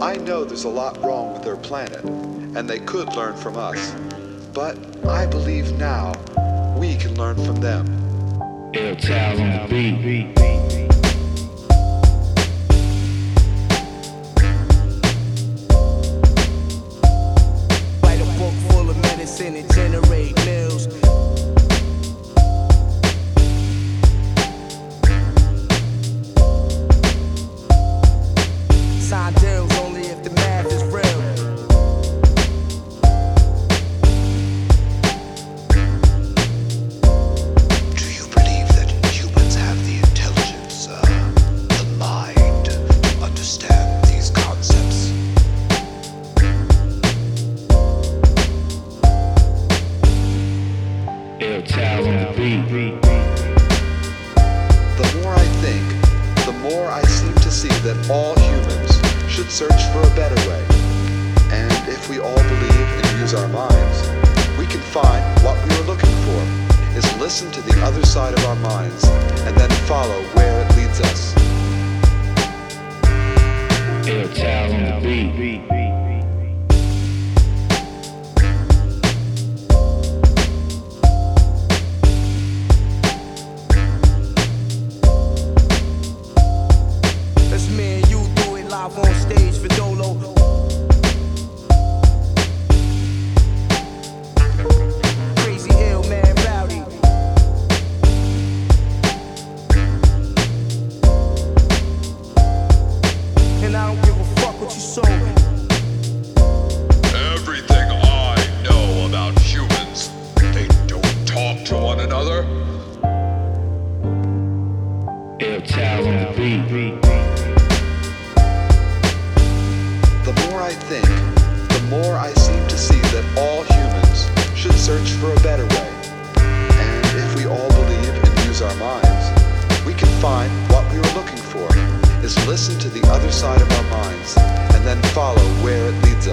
I know there's a lot wrong with their planet, and they could learn from us. But I believe now we can learn from them. On the beat. On the more I think, the more I seem to see that all humans should search for a better way. And if we all believe and use our minds, we can find what we are looking for, is listen to the other side of our minds, and then follow where it leads us. Ill Tal on the beat. On stage for Dolo. Crazy ill man, rowdy. And I don't give a fuck what you sold. Everything I know about humans, they don't talk to one another. Ill Tal on the beat. The more I think, the more I seem to see that all humans should search for a better way. And if we all believe and use our minds, we can find what we are looking for, is listen to the other side of our minds, and then follow where it leads